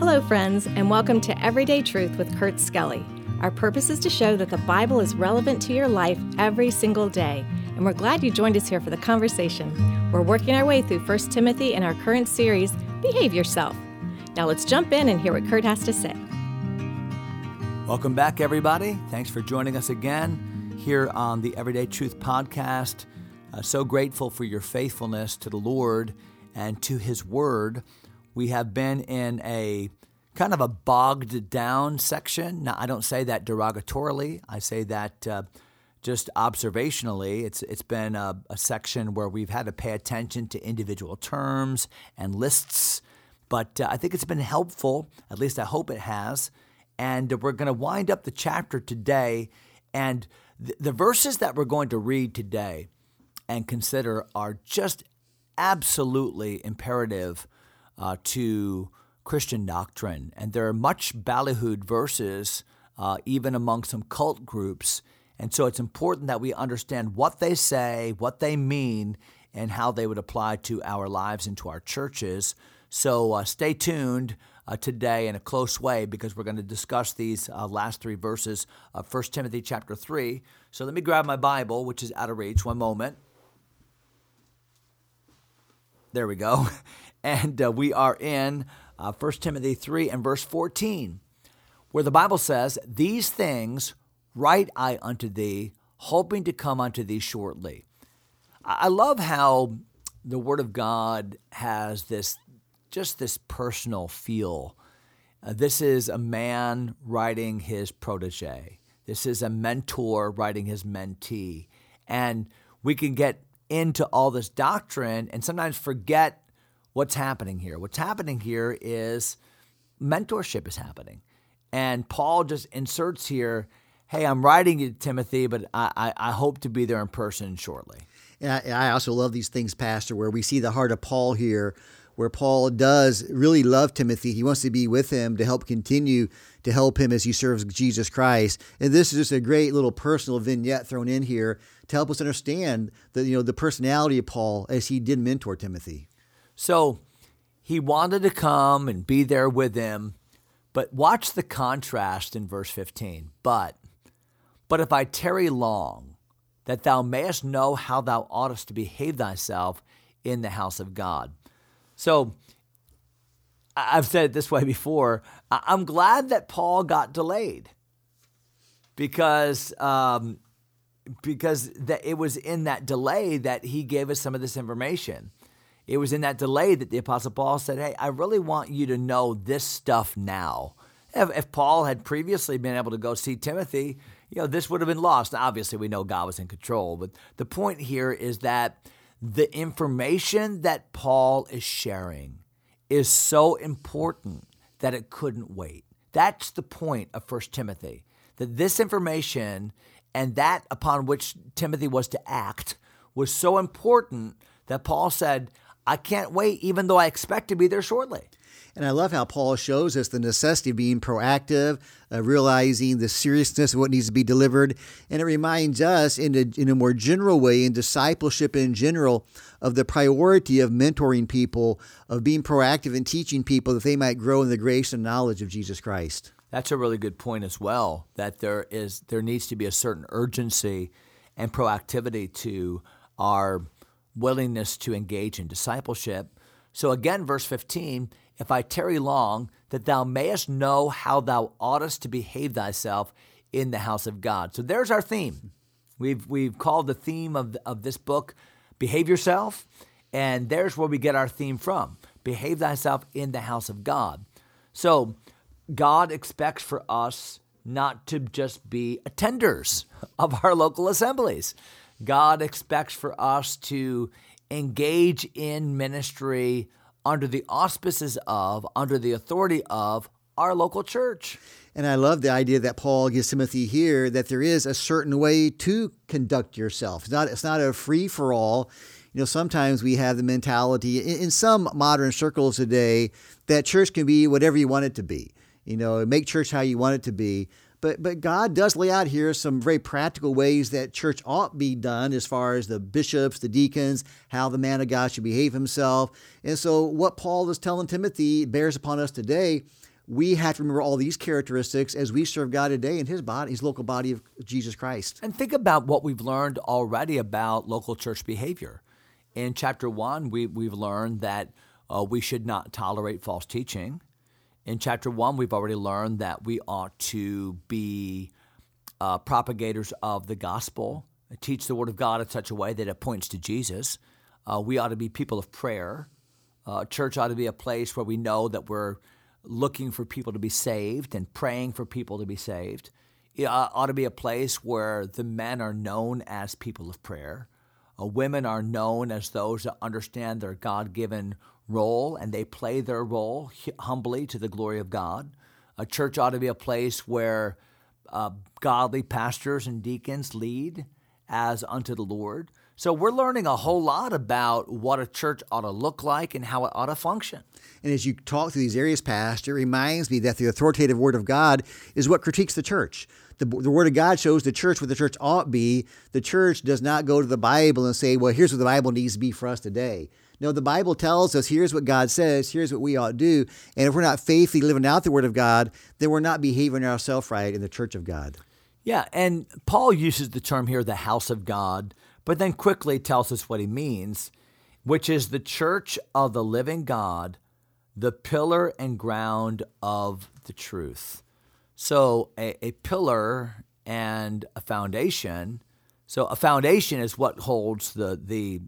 Hello, friends, and welcome to Everyday Truth with Kurt Skelly. Our purpose is to show that the Bible is relevant to your life every single day, and we're glad you joined us here for the conversation. We're working our way through 1 Timothy in our current series, Behave Yourself. Now let's jump in and hear what Kurt has to say. Welcome back, everybody. Thanks for joining us again here on the Everyday Truth podcast. Uh, so grateful for your faithfulness to the Lord and to His Word. We have been in a kind of a bogged down section. Now, I don't say that derogatorily. I say that uh, just observationally. It's it's been a, a, section where we've had to pay attention to individual terms and lists, but uh, I think it's been helpful. At least I hope it has. And we're going to wind up the chapter today, and th- the verses that we're going to read today and consider are just absolutely imperative uh, to Christian doctrine. And there are much ballyhooed verses, uh, even among some cult groups. And so it's important that we understand what they say, what they mean, and how they would apply to our lives and to our churches. So uh, stay tuned uh, today in a close way because we're going to discuss these uh, last three verses of 1 Timothy chapter 3. So let me grab my Bible, which is out of reach. One moment. There we go. And uh, we are in uh, 1 Timothy 3 and verse 14, where the Bible says, These things write I unto thee, hoping to come unto thee shortly. I love how the Word of God has this just this personal feel. Uh, this is a man writing his protege. This is a mentor writing his mentee. And we can get into all this doctrine and sometimes forget what's happening here. What's happening here is mentorship is happening. And Paul just inserts here, hey, I'm writing you, Timothy, but I, I, I hope to be there in person shortly. And I, I also love these things, Pastor, where we see the heart of Paul here, where Paul does really love Timothy. He wants to be with him to help continue to help him as he serves Jesus Christ. And this is just a great little personal vignette thrown in here to help us understand the you know the personality of Paul as he did mentor Timothy. So he wanted to come and be there with him, but watch the contrast in verse 15. But, but if I tarry long, that thou mayest know how thou oughtest to behave thyself in the house of God. So I've said it this way before. I'm glad that Paul got delayed because um, because that it was in that delay that he gave us some of this information. It was in that delay that the Apostle Paul said, Hey, I really want you to know this stuff now. If, if Paul had previously been able to go see Timothy, you know, this would have been lost. Obviously, we know God was in control, but the point here is that the information that Paul is sharing is so important that it couldn't wait. That's the point of First Timothy. That this information and that upon which Timothy was to act was so important that Paul said, I can't wait, even though I expect to be there shortly. And I love how Paul shows us the necessity of being proactive, uh, realizing the seriousness of what needs to be delivered. And it reminds us, in a, in a more general way, in discipleship in general, of the priority of mentoring people, of being proactive in teaching people that they might grow in the grace and knowledge of Jesus Christ. That's a really good point as well. That there is there needs to be a certain urgency and proactivity to our willingness to engage in discipleship. So again, verse 15, if I tarry long, that thou mayest know how thou oughtest to behave thyself in the house of God. So there's our theme. We've we've called the theme of of this book behave yourself, and there's where we get our theme from. Behave thyself in the house of God. So God expects for us not to just be attenders of our local assemblies. God expects for us to engage in ministry under the auspices of, under the authority of our local church. And I love the idea that Paul gives Timothy here that there is a certain way to conduct yourself. It's not, it's not a free for all. You know, sometimes we have the mentality in, in some modern circles today that church can be whatever you want it to be. You know, make church how you want it to be. But but God does lay out here some very practical ways that church ought be done as far as the bishops, the deacons, how the man of God should behave himself. And so what Paul is telling Timothy bears upon us today. we have to remember all these characteristics as we serve God today in His body, His local body of Jesus Christ. And think about what we've learned already about local church behavior. In chapter one, we, we've learned that uh, we should not tolerate false teaching. In chapter one, we've already learned that we ought to be uh, propagators of the gospel, teach the word of God in such a way that it points to Jesus. Uh, we ought to be people of prayer. Uh, church ought to be a place where we know that we're looking for people to be saved and praying for people to be saved. It ought to be a place where the men are known as people of prayer. Uh, women are known as those that understand their God given role and they play their role humbly to the glory of God. A church ought to be a place where uh, godly pastors and deacons lead as unto the Lord. So we're learning a whole lot about what a church ought to look like and how it ought to function. And as you talk through these areas, Pastor, it reminds me that the authoritative Word of God is what critiques the church. The, the Word of God shows the church what the church ought to be. The church does not go to the Bible and say, well, here's what the Bible needs to be for us today. No, the Bible tells us here's what God says, here's what we ought to do. And if we're not faithfully living out the Word of God, then we're not behaving ourselves right in the church of God. Yeah, and Paul uses the term here, the house of God but then quickly tells us what he means, which is the church of the living God, the pillar and ground of the truth. So, a, a pillar and a foundation. So, a foundation is what holds the, the,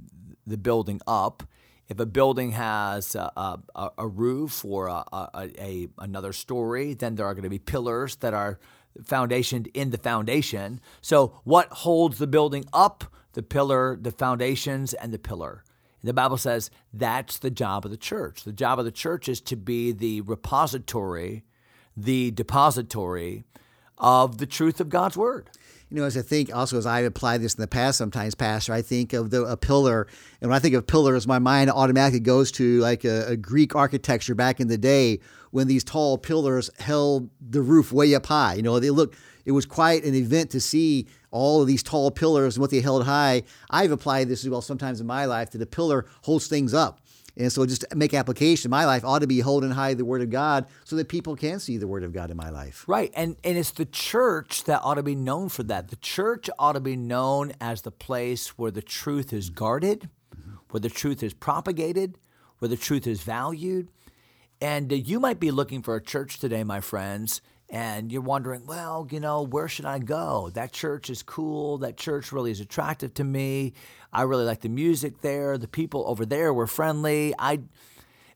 the building up. If a building has a, a, a roof or a, a, another story, then there are going to be pillars that are foundationed in the foundation. So, what holds the building up? the pillar, the foundations, and the pillar. The Bible says that's the job of the church. The job of the church is to be the repository, the depository of the truth of God's word. You know, as I think also as I apply this in the past, sometimes, Pastor, I think of the, a pillar, and when I think of pillars, my mind automatically goes to like a, a Greek architecture back in the day when these tall pillars held the roof way up high. You know, they look. It was quite an event to see all of these tall pillars and what they held high. I've applied this as well sometimes in my life that the pillar holds things up. And so just make application. My life ought to be holding high the Word of God so that people can see the Word of God in my life. Right. And and it's the church that ought to be known for that. The church ought to be known as the place where the truth is guarded, where the truth is propagated, where the truth is valued. And uh, you might be looking for a church today, my friends, and you're wondering, well, you know, where should I go? That church is cool. That church really is attractive to me. I really like the music there. The people over there were friendly. I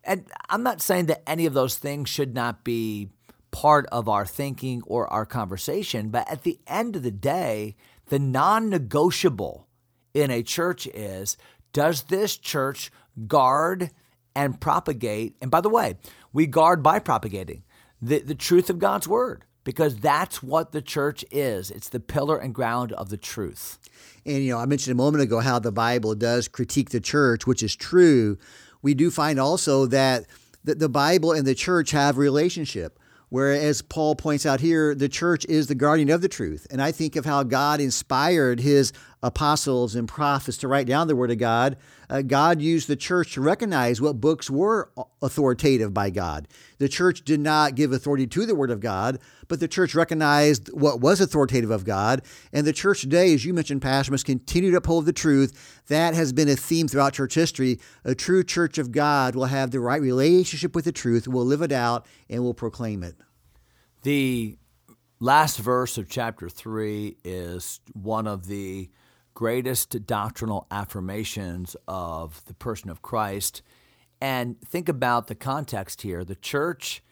and I'm not saying that any of those things should not be part of our thinking or our conversation, but at the end of the day, the non-negotiable in a church is does this church guard and propagate? And by the way, we guard by propagating the, the truth of God's word because that's what the church is. It's the pillar and ground of the truth. And, you know, I mentioned a moment ago how the Bible does critique the church, which is true. We do find also that the Bible and the church have relationship. Whereas Paul points out here, the church is the guardian of the truth. And I think of how God inspired his apostles and prophets to write down the Word of God. Uh, God used the church to recognize what books were authoritative by God. The church did not give authority to the Word of God, but the church recognized what was authoritative of God. And the church today, as you mentioned, Pastor, must continue to uphold the truth. That has been a theme throughout church history. A true church of God will have the right relationship with the truth, will live it out, and will proclaim it. The last verse of chapter 3 is one of the greatest doctrinal affirmations of the person of Christ. And think about the context here. The church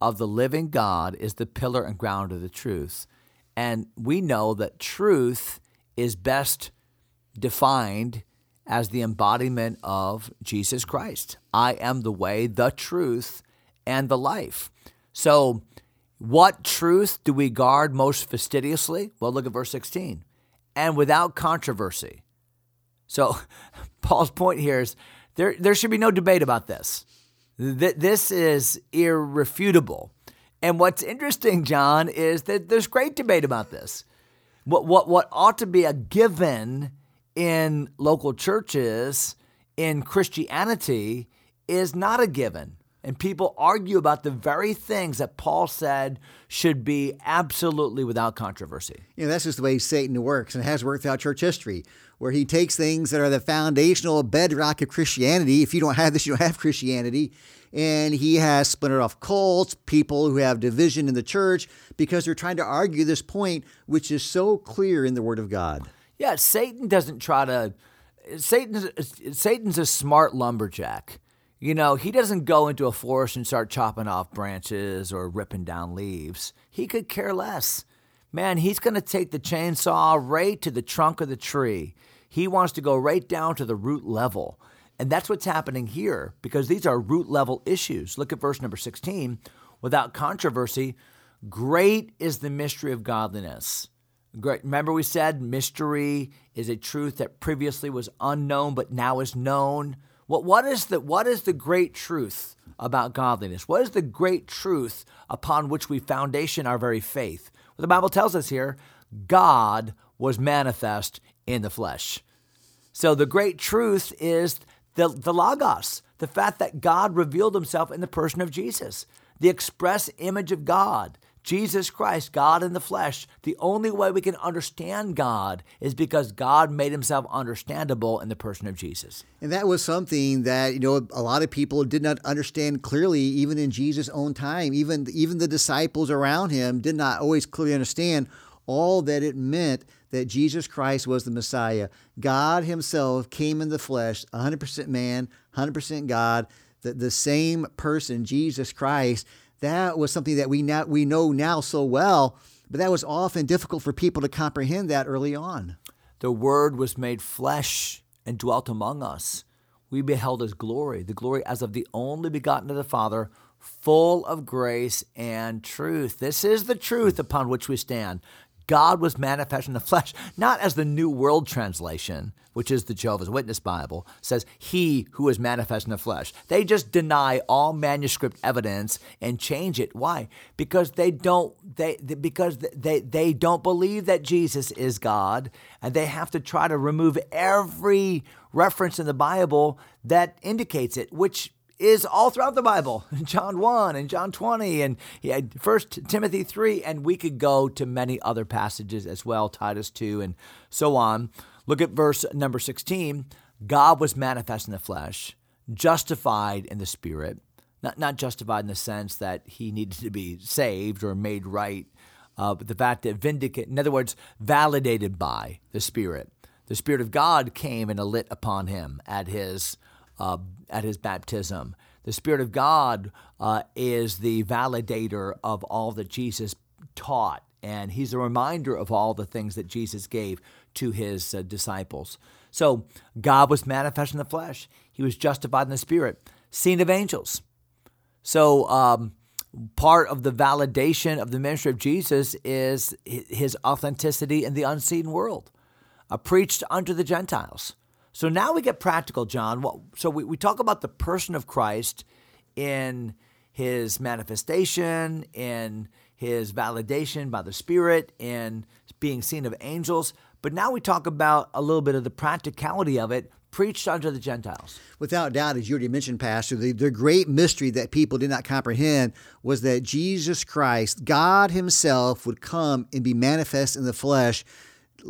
of the living God is the pillar and ground of the truth. And we know that truth is best defined as the embodiment of Jesus Christ. I am the way, the truth, and the life. So, what truth do we guard most fastidiously? Well, look at verse 16. And without controversy. So, Paul's point here is there, there should be no debate about this. This is irrefutable. And what's interesting, John, is that there's great debate about this. What, what, what ought to be a given in local churches, in Christianity, is not a given. And people argue about the very things that Paul said should be absolutely without controversy. You know, that's just the way Satan works and has worked throughout church history, where he takes things that are the foundational bedrock of Christianity. If you don't have this, you don't have Christianity. And he has splintered off cults, people who have division in the church, because they're trying to argue this point, which is so clear in the Word of God. Yeah, Satan doesn't try to. Satan's Satan's a smart lumberjack. You know, he doesn't go into a forest and start chopping off branches or ripping down leaves. He could care less. Man, he's going to take the chainsaw right to the trunk of the tree. He wants to go right down to the root level. And that's what's happening here because these are root level issues. Look at verse number 16. Without controversy, great is the mystery of godliness. Great. Remember, we said mystery is a truth that previously was unknown but now is known. What, what, is the, what is the great truth about godliness? What is the great truth upon which we foundation our very faith? Well, the Bible tells us here God was manifest in the flesh. So the great truth is the, the Logos, the fact that God revealed himself in the person of Jesus, the express image of God. Jesus Christ, God in the flesh, the only way we can understand God is because God made himself understandable in the person of Jesus. And that was something that, you know, a lot of people did not understand clearly even in Jesus' own time. Even even the disciples around him did not always clearly understand all that it meant that Jesus Christ was the Messiah. God himself came in the flesh, 100% man, 100% God, the, the same person, Jesus Christ that was something that we now we know now so well, but that was often difficult for people to comprehend that early on. The word was made flesh and dwelt among us. We beheld his glory, the glory as of the only begotten of the Father, full of grace and truth. This is the truth upon which we stand. God was manifest in the flesh, not as the New World Translation, which is the Jehovah's Witness Bible, says, He who is manifest in the flesh. They just deny all manuscript evidence and change it. Why? Because they don't they because they they don't believe that Jesus is God, and they have to try to remove every reference in the Bible that indicates it, which is all throughout the Bible. John 1 and John 20 and yeah, 1 Timothy 3 and we could go to many other passages as well, Titus 2 and so on. Look at verse number 16. God was manifest in the flesh, justified in the spirit, not, not justified in the sense that he needed to be saved or made right, uh, but the fact that vindicate, in other words, validated by the Spirit. The Spirit of God came and lit upon him at his uh, at his baptism. The Spirit of God uh, is the validator of all that Jesus taught, and he's a reminder of all the things that Jesus gave to his uh, disciples. So God was manifest in the flesh, he was justified in the Spirit, seen of angels. So, um, part of the validation of the ministry of Jesus is his authenticity in the unseen world, uh, preached unto the Gentiles. So now we get practical, John. So we, we talk about the person of Christ in his manifestation, in his validation by the Spirit, in being seen of angels. But now we talk about a little bit of the practicality of it preached unto the Gentiles. Without doubt, as you already mentioned, Pastor, the, the great mystery that people did not comprehend was that Jesus Christ, God Himself, would come and be manifest in the flesh,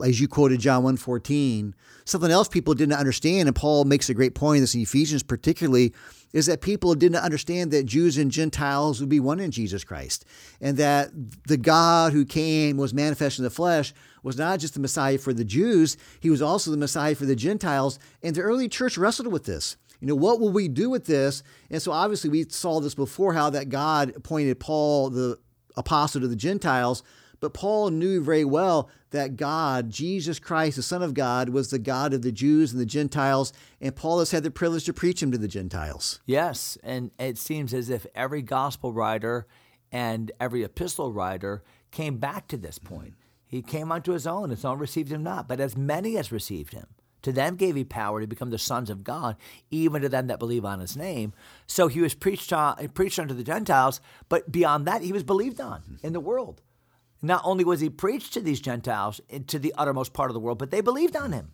as you quoted John 1.14, Something else people didn't understand, and Paul makes a great point in this in Ephesians particularly, is that people didn't understand that Jews and Gentiles would be one in Jesus Christ, and that the God who came was manifest in the flesh was not just the Messiah for the Jews, he was also the Messiah for the Gentiles. And the early church wrestled with this. You know, what will we do with this? And so obviously we saw this before how that God appointed Paul the apostle to the Gentiles but Paul knew very well that God, Jesus Christ, the Son of God, was the God of the Jews and the Gentiles, and Paul has had the privilege to preach him to the Gentiles. Yes, and it seems as if every gospel writer and every epistle writer came back to this point. He came unto his own, his own received him not, but as many as received him, to them gave he power to become the sons of God, even to them that believe on his name. So he was preached, on, preached unto the Gentiles, but beyond that, he was believed on in the world. Not only was he preached to these Gentiles to the uttermost part of the world, but they believed on him.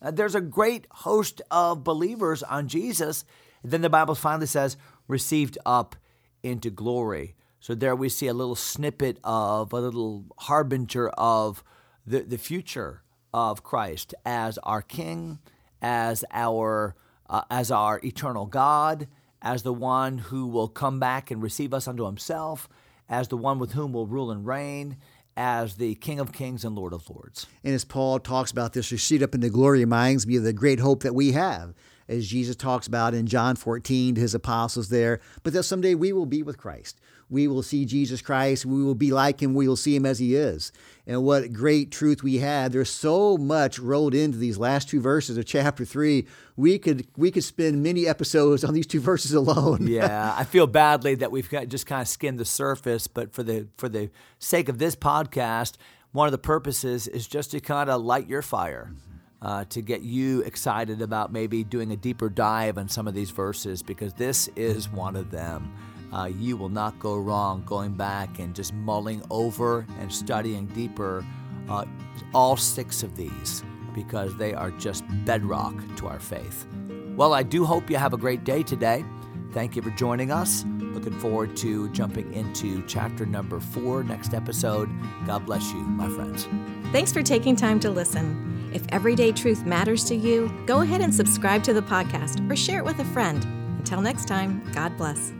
Uh, there's a great host of believers on Jesus. And then the Bible finally says, received up into glory. So there we see a little snippet of a little harbinger of the, the future of Christ as our King, as our uh, as our eternal God, as the one who will come back and receive us unto Himself, as the one with whom will rule and reign, as the King of Kings and Lord of Lords. And as Paul talks about this receipt up in the glory, reminds me of the great hope that we have, as Jesus talks about in John 14 to his apostles there, but that someday we will be with Christ we will see Jesus Christ. We will be like him. We will see him as he is. And what great truth we had. There's so much rolled into these last two verses of chapter three. We could we could spend many episodes on these two verses alone. yeah, I feel badly that we've got just kind of skinned the surface, but for the for the sake of this podcast, one of the purposes is just to kind of light your fire. Mm-hmm. Uh, to get you excited about maybe doing a deeper dive on some of these verses because this is one of them uh, you will not go wrong going back and just mulling over and studying deeper uh, all six of these because they are just bedrock to our faith. Well, I do hope you have a great day today. Thank you for joining us. Looking forward to jumping into chapter number four next episode. God bless you, my friends. Thanks for taking time to listen. If everyday truth matters to you, go ahead and subscribe to the podcast or share it with a friend. Until next time, God bless.